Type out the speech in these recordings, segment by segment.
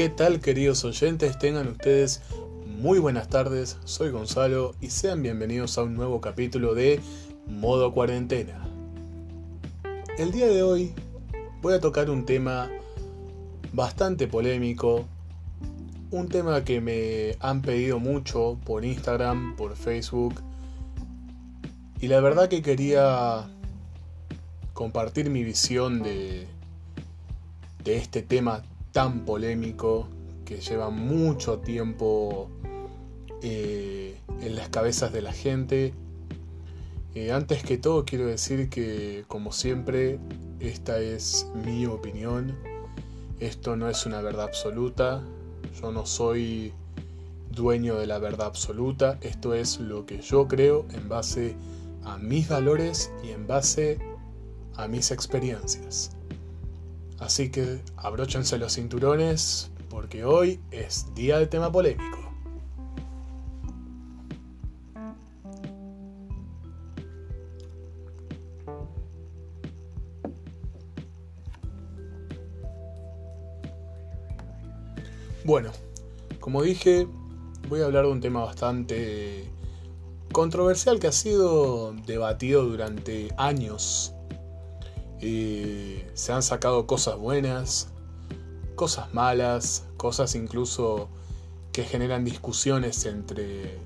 ¿Qué tal queridos oyentes? Tengan ustedes muy buenas tardes, soy Gonzalo y sean bienvenidos a un nuevo capítulo de Modo Cuarentena. El día de hoy voy a tocar un tema bastante polémico, un tema que me han pedido mucho por Instagram, por Facebook y la verdad que quería compartir mi visión de, de este tema tan polémico que lleva mucho tiempo eh, en las cabezas de la gente. Eh, antes que todo quiero decir que como siempre esta es mi opinión. Esto no es una verdad absoluta. Yo no soy dueño de la verdad absoluta. Esto es lo que yo creo en base a mis valores y en base a mis experiencias. Así que abróchense los cinturones porque hoy es día de tema polémico. Bueno, como dije, voy a hablar de un tema bastante controversial que ha sido debatido durante años se han sacado cosas buenas, cosas malas, cosas incluso que generan discusiones entre,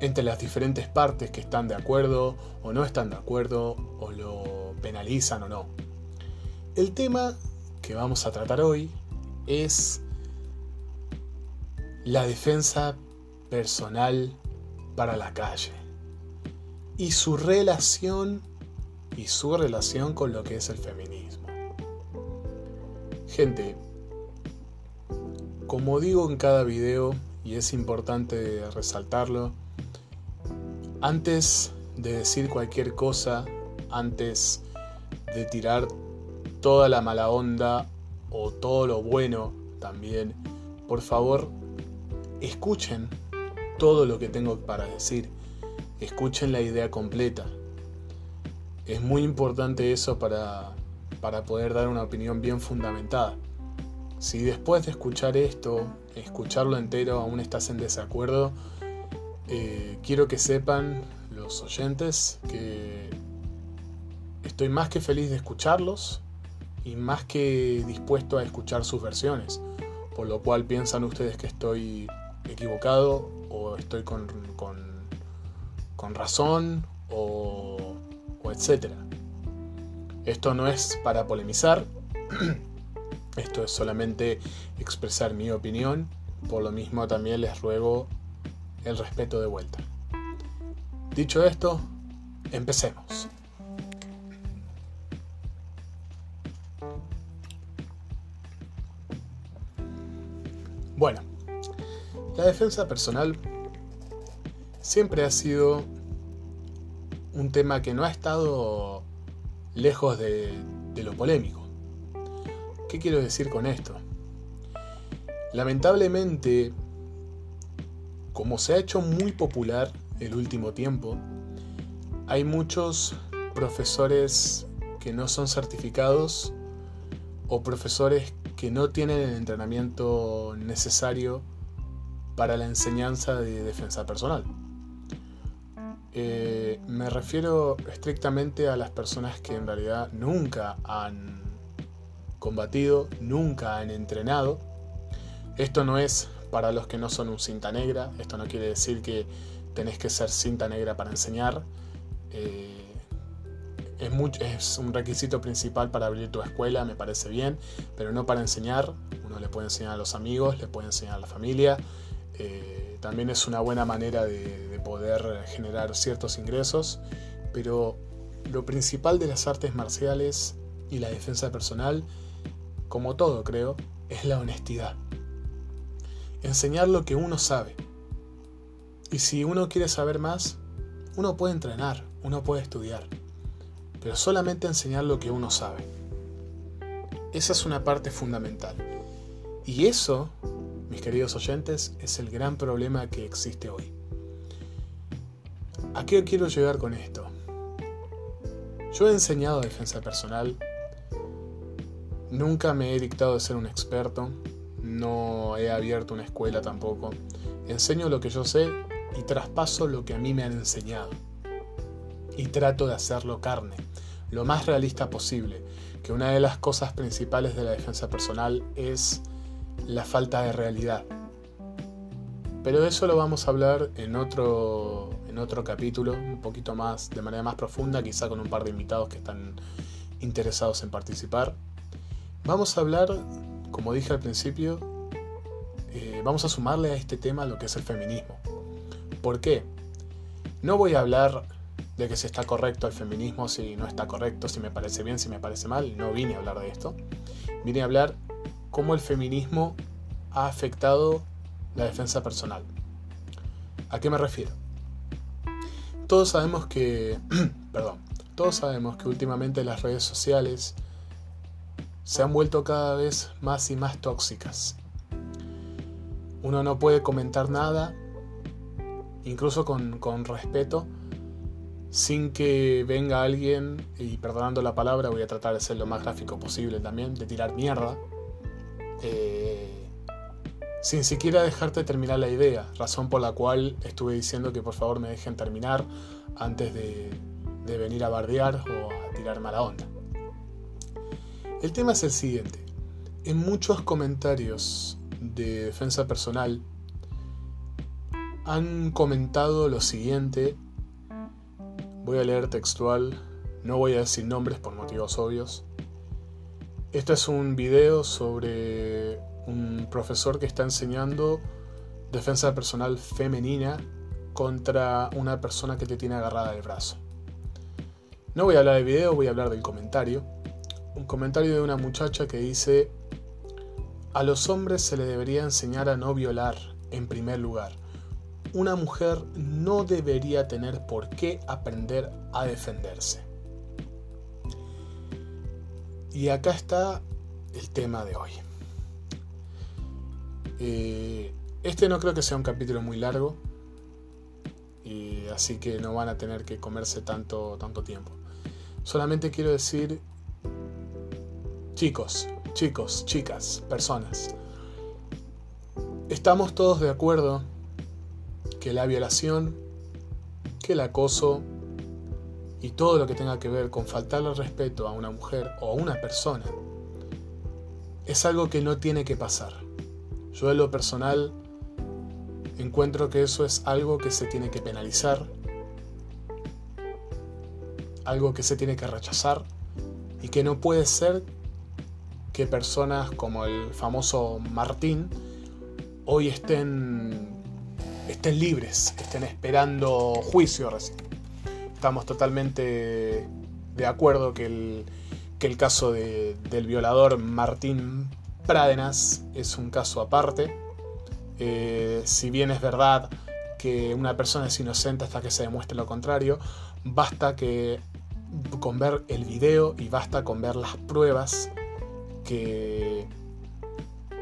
entre las diferentes partes que están de acuerdo o no están de acuerdo o lo penalizan o no. El tema que vamos a tratar hoy es la defensa personal para la calle y su relación y su relación con lo que es el feminismo. Gente, como digo en cada video, y es importante resaltarlo, antes de decir cualquier cosa, antes de tirar toda la mala onda o todo lo bueno también, por favor, escuchen todo lo que tengo para decir, escuchen la idea completa, es muy importante eso para, poder dar una opinión bien fundamentada. Si después de escuchar esto, escucharlo entero, aún estás en desacuerdo, eh, quiero que sepan los oyentes que estoy más que feliz de escucharlos y más que dispuesto a escuchar sus versiones, por lo cual piensan ustedes que estoy equivocado o estoy con, con, con razón o etc. Esto no es para polemizar, esto es solamente expresar mi opinión, por lo mismo también les ruego el respeto de vuelta. Dicho esto, empecemos. Bueno, la defensa personal siempre ha sido un tema que no ha estado lejos de, lo polémico. ¿Qué quiero decir con esto? Lamentablemente, como se ha hecho muy popular el último tiempo, hay muchos profesores que no son certificados o profesores que no tienen el entrenamiento necesario para la enseñanza de defensa personal. Eh, me refiero estrictamente a las personas que en realidad nunca han combatido, nunca han entrenado. Esto no es para los que no son un cinta negra, esto no quiere decir que tenés que ser cinta negra para enseñar. Eh, es, un requisito principal para abrir tu escuela, me parece bien, pero no para enseñar. Uno le puede enseñar a los amigos, le puede enseñar a la familia. Eh, también es una buena manera de, poder generar ciertos ingresos, pero lo principal de las artes marciales y la defensa personal, como todo creo, es la honestidad. Enseñar lo que uno sabe. Y si uno quiere saber más, uno puede entrenar, uno puede estudiar, pero solamente enseñar lo que uno sabe. Esa es una parte fundamental. Y eso mis queridos oyentes, es el gran problema que existe hoy. ¿A qué quiero llegar con esto? Yo he enseñado defensa personal, nunca me he dictado de ser un experto, no he abierto una escuela tampoco. Enseño lo que yo sé y traspaso lo que a mí me han enseñado. Y trato de hacerlo carne, lo más realista posible, que una de las cosas principales de la defensa personal es la falta de realidad. Pero de eso lo vamos a hablar en otro, en otro capítulo, un poquito más, de manera más profunda, quizá con un par de invitados que están interesados en participar. Vamos a hablar, como dije al principio, eh, vamos a sumarle a este tema lo que es el feminismo. ¿Por qué? No voy a hablar de que si está correcto el feminismo, si no está correcto, si me parece bien, si me parece mal. No vine a hablar de esto. Vine a hablar cómo el feminismo ha afectado la defensa personal. ¿A qué me refiero? Todos sabemos que, perdón, todos sabemos que últimamente las redes sociales se han vuelto cada vez más y más tóxicas. Uno no puede comentar nada, incluso con, con respeto, sin que venga alguien, y perdonando la palabra, voy a tratar de ser lo más gráfico posible también, de tirar mierda, eh, sin siquiera dejarte terminar la idea, razón por la cual estuve diciendo que por favor me dejen terminar antes de, de venir a bardear o a tirar mala onda. El tema es el siguiente. En muchos comentarios de defensa personal han comentado lo siguiente. Voy a leer textual, no voy a decir nombres por motivos obvios. Este es un video sobre un profesor que está enseñando defensa personal femenina contra una persona que te tiene agarrada el brazo. No voy a hablar del video, voy a hablar del comentario. Un comentario de una muchacha que dice, a los hombres se le debería enseñar a no violar, en primer lugar. Una mujer no debería tener por qué aprender a defenderse. Y acá está el tema de hoy. Eh, este no creo que sea un capítulo muy largo, y así que no van a tener que comerse tanto, tanto tiempo. Solamente quiero decir, chicos, chicos, chicas, personas, estamos todos de acuerdo que la violación, que el acoso, y todo lo que tenga que ver con faltarle respeto a una mujer o a una persona es algo que no tiene que pasar. Yo en lo personal encuentro que eso es algo que se tiene que penalizar, algo que se tiene que rechazar y que no puede ser que personas como el famoso Martín hoy estén, estén libres, estén esperando juicio recién estamos totalmente de acuerdo que el, el caso del violador Martín Prádenas es un caso aparte. Eh, si bien es verdad que una persona es inocente hasta que se demuestre lo contrario, basta que con ver el video y basta con ver las pruebas que,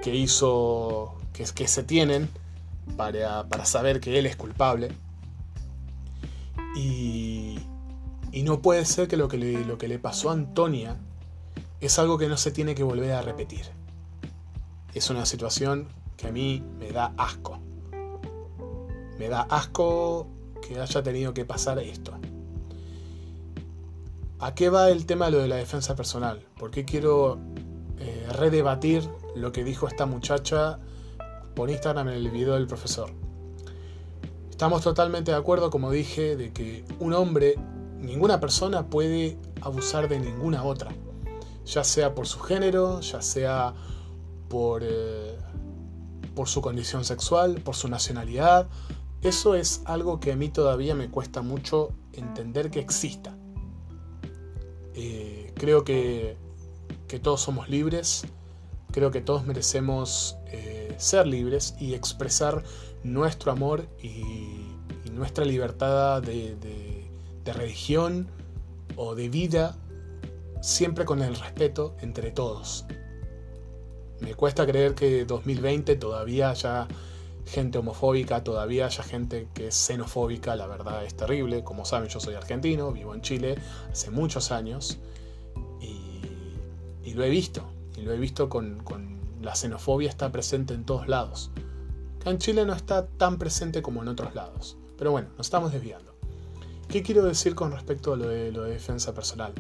que hizo, que, que se tienen para, para saber que él es culpable y, no puede ser que lo que, le, lo que le pasó a Antonia es algo que no se tiene que volver a repetir. Es una situación que a mí me da asco. Me da asco que haya tenido que pasar esto. ¿A qué va el tema de lo de la defensa personal? ¿Por qué quiero eh, redebatir lo que dijo esta muchacha por Instagram en el video del profesor? Estamos totalmente de acuerdo, como dije, de que un hombre, ninguna persona puede abusar de ninguna otra, ya sea por su género, ya sea por, eh, por su condición sexual, por su nacionalidad. Eso es algo que a mí todavía me cuesta mucho entender que exista. Eh, creo que, que, todos somos libres, creo que todos merecemos eh, ser libres y expresar nuestro amor y, nuestra libertad de, religión o de vida, siempre con el respeto entre todos. Me cuesta creer que 2020 todavía haya gente homofóbica, todavía haya gente que es xenofóbica, la verdad es terrible. Como saben, yo soy argentino, vivo en Chile hace muchos años y, lo he visto, y lo he visto con la xenofobia está presente en todos lados. Acá en Chile no está tan presente como en otros lados. Pero bueno, nos estamos desviando. ¿Qué quiero decir con respecto a lo de, lo de defensa personal?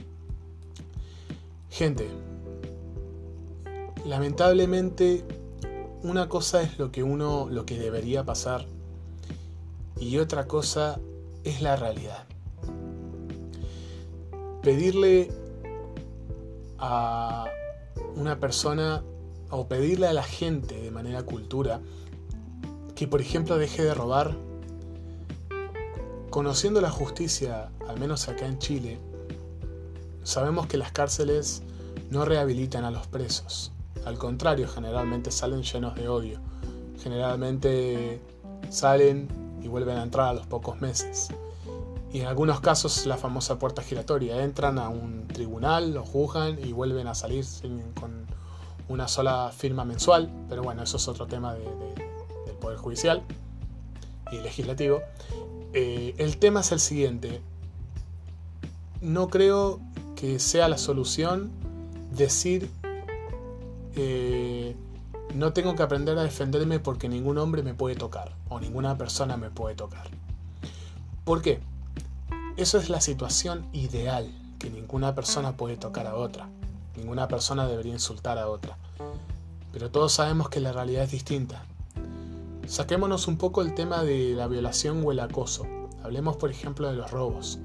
Gente, lamentablemente una cosa es lo que uno, lo que debería pasar y otra cosa es la realidad. Pedirle a una persona o pedirle a la gente de manera cultura que por ejemplo deje de robar, conociendo la justicia, al menos acá en Chile, sabemos que las cárceles no rehabilitan a los presos. Al contrario, generalmente salen llenos de odio. Generalmente salen y vuelven a entrar a los pocos meses. Y en algunos casos la famosa puerta giratoria. Entran a un tribunal, lo juzgan y vuelven a salir con una sola firma mensual. Pero bueno, eso es otro tema del Poder Judicial y Legislativo. Eh, el tema es el siguiente. No creo que sea la solución decir eh, no tengo que aprender a defenderme porque ningún hombre me puede tocar o ninguna persona me puede tocar. ¿Por qué? Eso es la situación ideal, que ninguna persona puede tocar a otra. Ninguna persona debería insultar a otra. Pero todos sabemos que la realidad es distinta. Saquémonos un poco el tema de la violación o el acoso. Hablemos por ejemplo de los robos.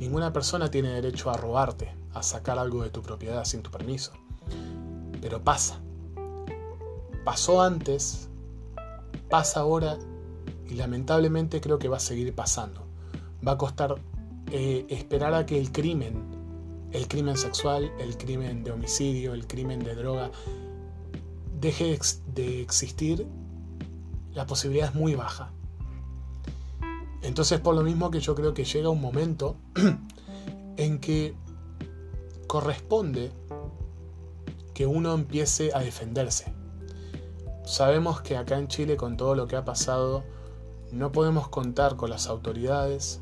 Ninguna persona tiene derecho a robarte, a sacar algo de tu propiedad sin tu permiso. Pero pasa. Pasó antes, pasa ahora y lamentablemente creo que va a seguir pasando. Va a costar eh, esperar a que el crimen, el crimen sexual, el crimen de homicidio, el crimen de droga, deje de existir, la posibilidad es muy baja. Entonces por lo mismo que yo creo que llega un momento en que corresponde que uno empiece a defenderse. Sabemos que acá en Chile con todo lo que ha pasado no podemos contar con las autoridades,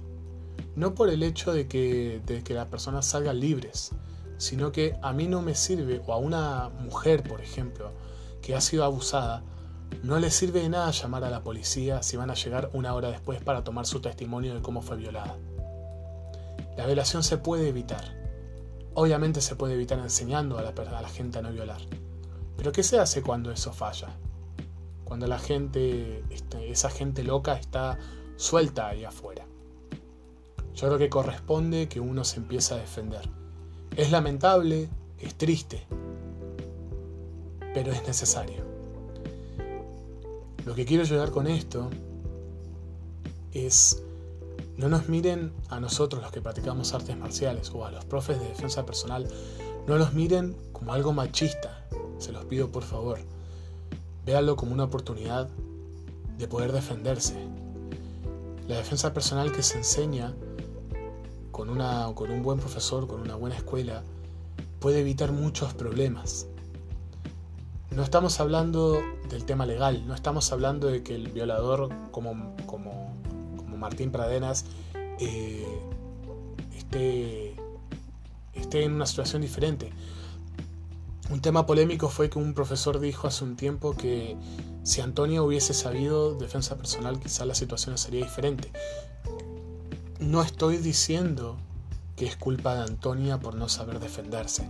no por el hecho de que, que las personas salgan libres, sino que a mí no me sirve, o a una mujer, por ejemplo, que ha sido abusada, no le sirve de nada llamar a la policía si van a llegar una hora después para tomar su testimonio de cómo fue violada. La violación se puede evitar. Obviamente se puede evitar enseñando a la, a la gente a no violar. Pero ¿qué se hace cuando eso falla? Cuando la gente, este, esa gente loca está suelta ahí afuera. Yo creo que corresponde que uno se empiece a defender. Es lamentable, es triste, pero es necesario. Lo que quiero llegar con esto es no nos miren a nosotros los que practicamos artes marciales o a los profes de defensa personal, no los miren como algo machista, se los pido por favor. Véanlo como una oportunidad de poder defenderse. La defensa personal que se enseña con, una, con un buen profesor, con una buena escuela, puede evitar muchos problemas. No estamos hablando del tema legal, no estamos hablando de que el violador como, Martín Pradenas eh, esté, esté en una situación diferente. Un tema polémico fue que un profesor dijo hace un tiempo que si Antonio hubiese sabido defensa personal quizá la situación sería diferente. No estoy diciendo que es culpa de Antonia por no saber defenderse.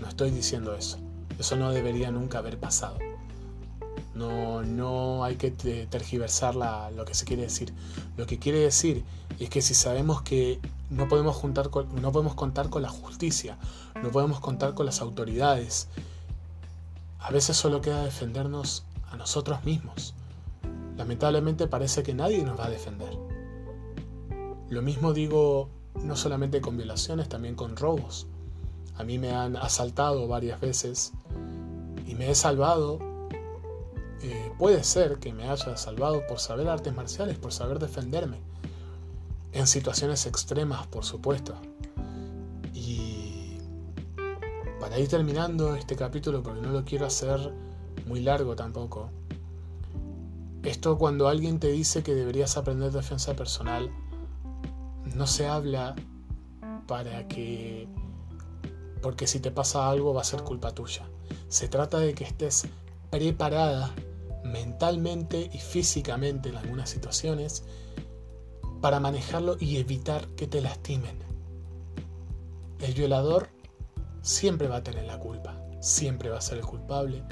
No estoy diciendo eso. Eso no debería nunca haber pasado. No, no hay que tergiversar lo que se quiere decir. Lo que quiere decir es que si sabemos que no podemos, juntar no podemos contar con la justicia, no podemos contar con las autoridades, a veces solo queda defendernos a nosotros mismos. Lamentablemente parece que nadie nos va a defender. Lo mismo digo no solamente con violaciones, también con robos. A mí me han asaltado varias veces y me he salvado. Eh, puede ser que me haya salvado por saber artes marciales, por saber defenderme. En situaciones extremas, por supuesto. Y para ir terminando este capítulo, porque no lo quiero hacer muy largo tampoco. Esto cuando alguien te dice que deberías aprender defensa personal, no se habla para que, porque si te pasa algo va a ser culpa tuya. Se trata de que estés preparada mentalmente y físicamente en algunas situaciones para manejarlo y evitar que te lastimen. El violador siempre va a tener la culpa, siempre va a ser el culpable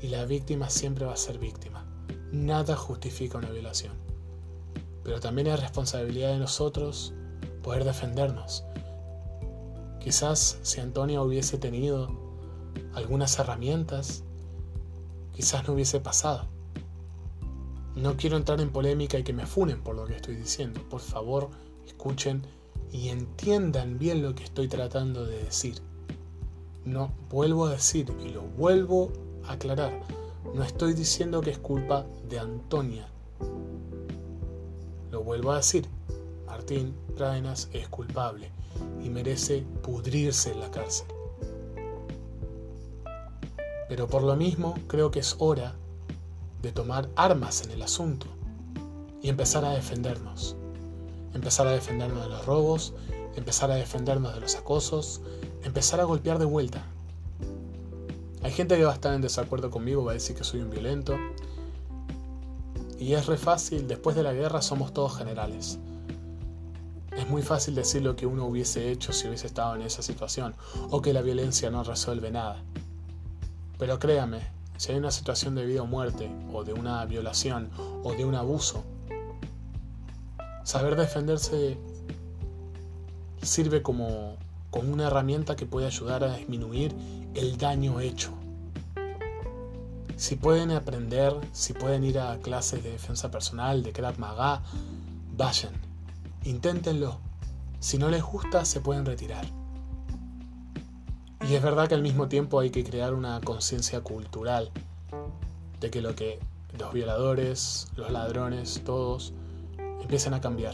y la víctima siempre va a ser víctima. Nada justifica una violación. Pero también es responsabilidad de nosotros poder defendernos. Quizás si Antonia hubiese tenido algunas herramientas, quizás no hubiese pasado. No quiero entrar en polémica y que me funen por lo que estoy diciendo. Por favor, escuchen y entiendan bien lo que estoy tratando de decir. No, vuelvo a decir y lo vuelvo a aclarar. No estoy diciendo que es culpa de Antonia. Lo vuelvo a decir. Martín Pradenas es culpable y merece pudrirse en la cárcel. Pero por lo mismo creo que es hora de tomar armas en el asunto y empezar a defendernos. Empezar a defendernos de los robos, empezar a defendernos de los acosos, empezar a golpear de vuelta. Hay gente que va a estar en desacuerdo conmigo, va a decir que soy un violento. Y es re fácil, después de la guerra somos todos generales. Es muy fácil decir lo que uno hubiese hecho si hubiese estado en esa situación, o que la violencia no resuelve nada. Pero créame, si hay una situación de vida o muerte, o de una violación, o de un abuso, saber defenderse sirve como, como una herramienta que puede ayudar a disminuir el daño hecho. Si pueden aprender, si pueden ir a clases de defensa personal, de Krav Maga, vayan, inténtenlo. Si no les gusta, se pueden retirar. Y es verdad que al mismo tiempo hay que crear una conciencia cultural de que lo que los violadores, los ladrones, todos empiezan a cambiar.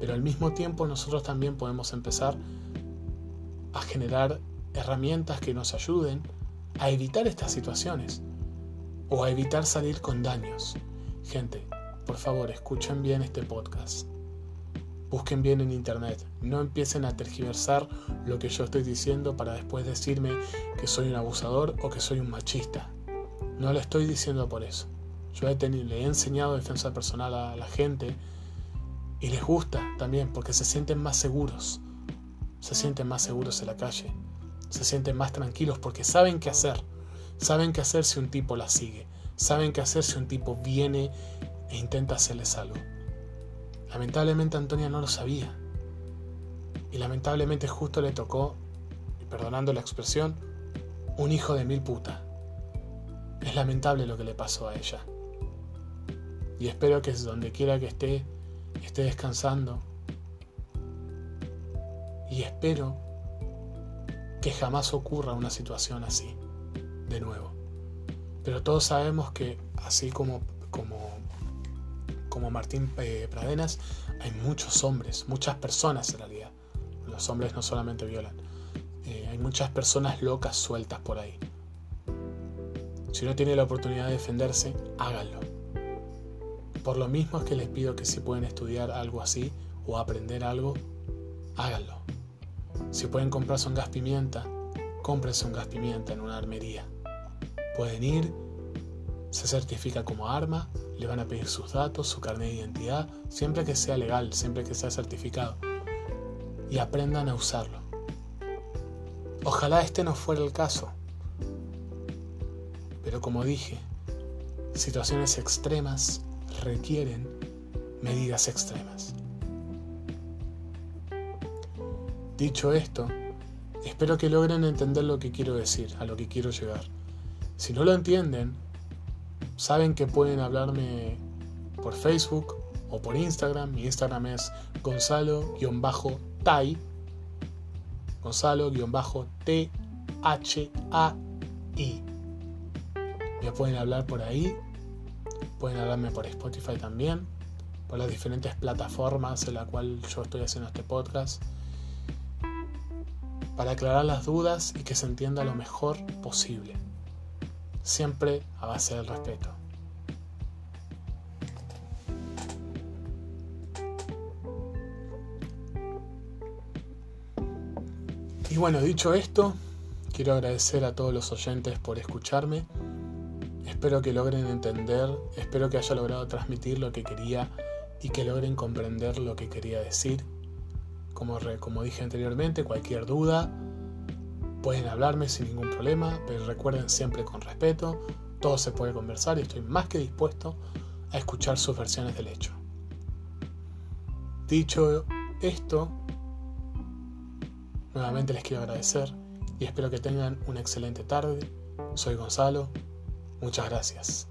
Pero al mismo tiempo nosotros también podemos empezar a generar herramientas que nos ayuden a evitar estas situaciones o a evitar salir con daños. Gente, por favor, escuchen bien este podcast. Busquen bien en internet, no empiecen a tergiversar lo que yo estoy diciendo para después decirme que soy un abusador o que soy un machista. No lo estoy diciendo por eso. Yo he le he enseñado defensa personal a la gente y les gusta también porque se sienten más seguros. Se sienten más seguros en la calle. Se sienten más tranquilos porque saben qué hacer. Saben qué hacer si un tipo la sigue. Saben qué hacer si un tipo viene e intenta hacerles algo. Lamentablemente Antonia no lo sabía. Y lamentablemente justo le tocó, perdonando la expresión, un hijo de mil puta. Es lamentable lo que le pasó a ella. Y espero que donde quiera que esté, esté descansando. Y espero que jamás ocurra una situación así, de nuevo. Pero todos sabemos que así como, como como Martín eh, Pradenas, hay muchos hombres, muchas personas en realidad. Los hombres no solamente violan. Eh, hay muchas personas locas sueltas por ahí. Si uno tiene la oportunidad de defenderse, háganlo. Por lo mismo es que les pido que si pueden estudiar algo así o aprender algo, háganlo. Si pueden comprarse un gas pimienta, cómprense un gas pimienta en una armería. Pueden ir, se certifica como arma le van a pedir sus datos, su carnet de identidad, siempre que sea legal, siempre que sea certificado. Y aprendan a usarlo. Ojalá este no fuera el caso. Pero como dije, situaciones extremas requieren medidas extremas. Dicho esto, espero que logren entender lo que quiero decir, a lo que quiero llegar. Si no lo entienden, Saben que pueden hablarme por Facebook o por Instagram. Mi Instagram es Gonzalo-Tai. Gonzalo-T-H-A-I. Me pueden hablar por ahí. Pueden hablarme por Spotify también. Por las diferentes plataformas en las cuales yo estoy haciendo este podcast. Para aclarar las dudas y que se entienda lo mejor posible siempre a base del respeto. Y bueno, dicho esto, quiero agradecer a todos los oyentes por escucharme. Espero que logren entender, espero que haya logrado transmitir lo que quería y que logren comprender lo que quería decir. Como, como dije anteriormente, cualquier duda pueden hablarme sin ningún problema, pero recuerden siempre con respeto, todo se puede conversar y estoy más que dispuesto a escuchar sus versiones del hecho. Dicho esto, nuevamente les quiero agradecer y espero que tengan una excelente tarde. Soy Gonzalo. Muchas gracias.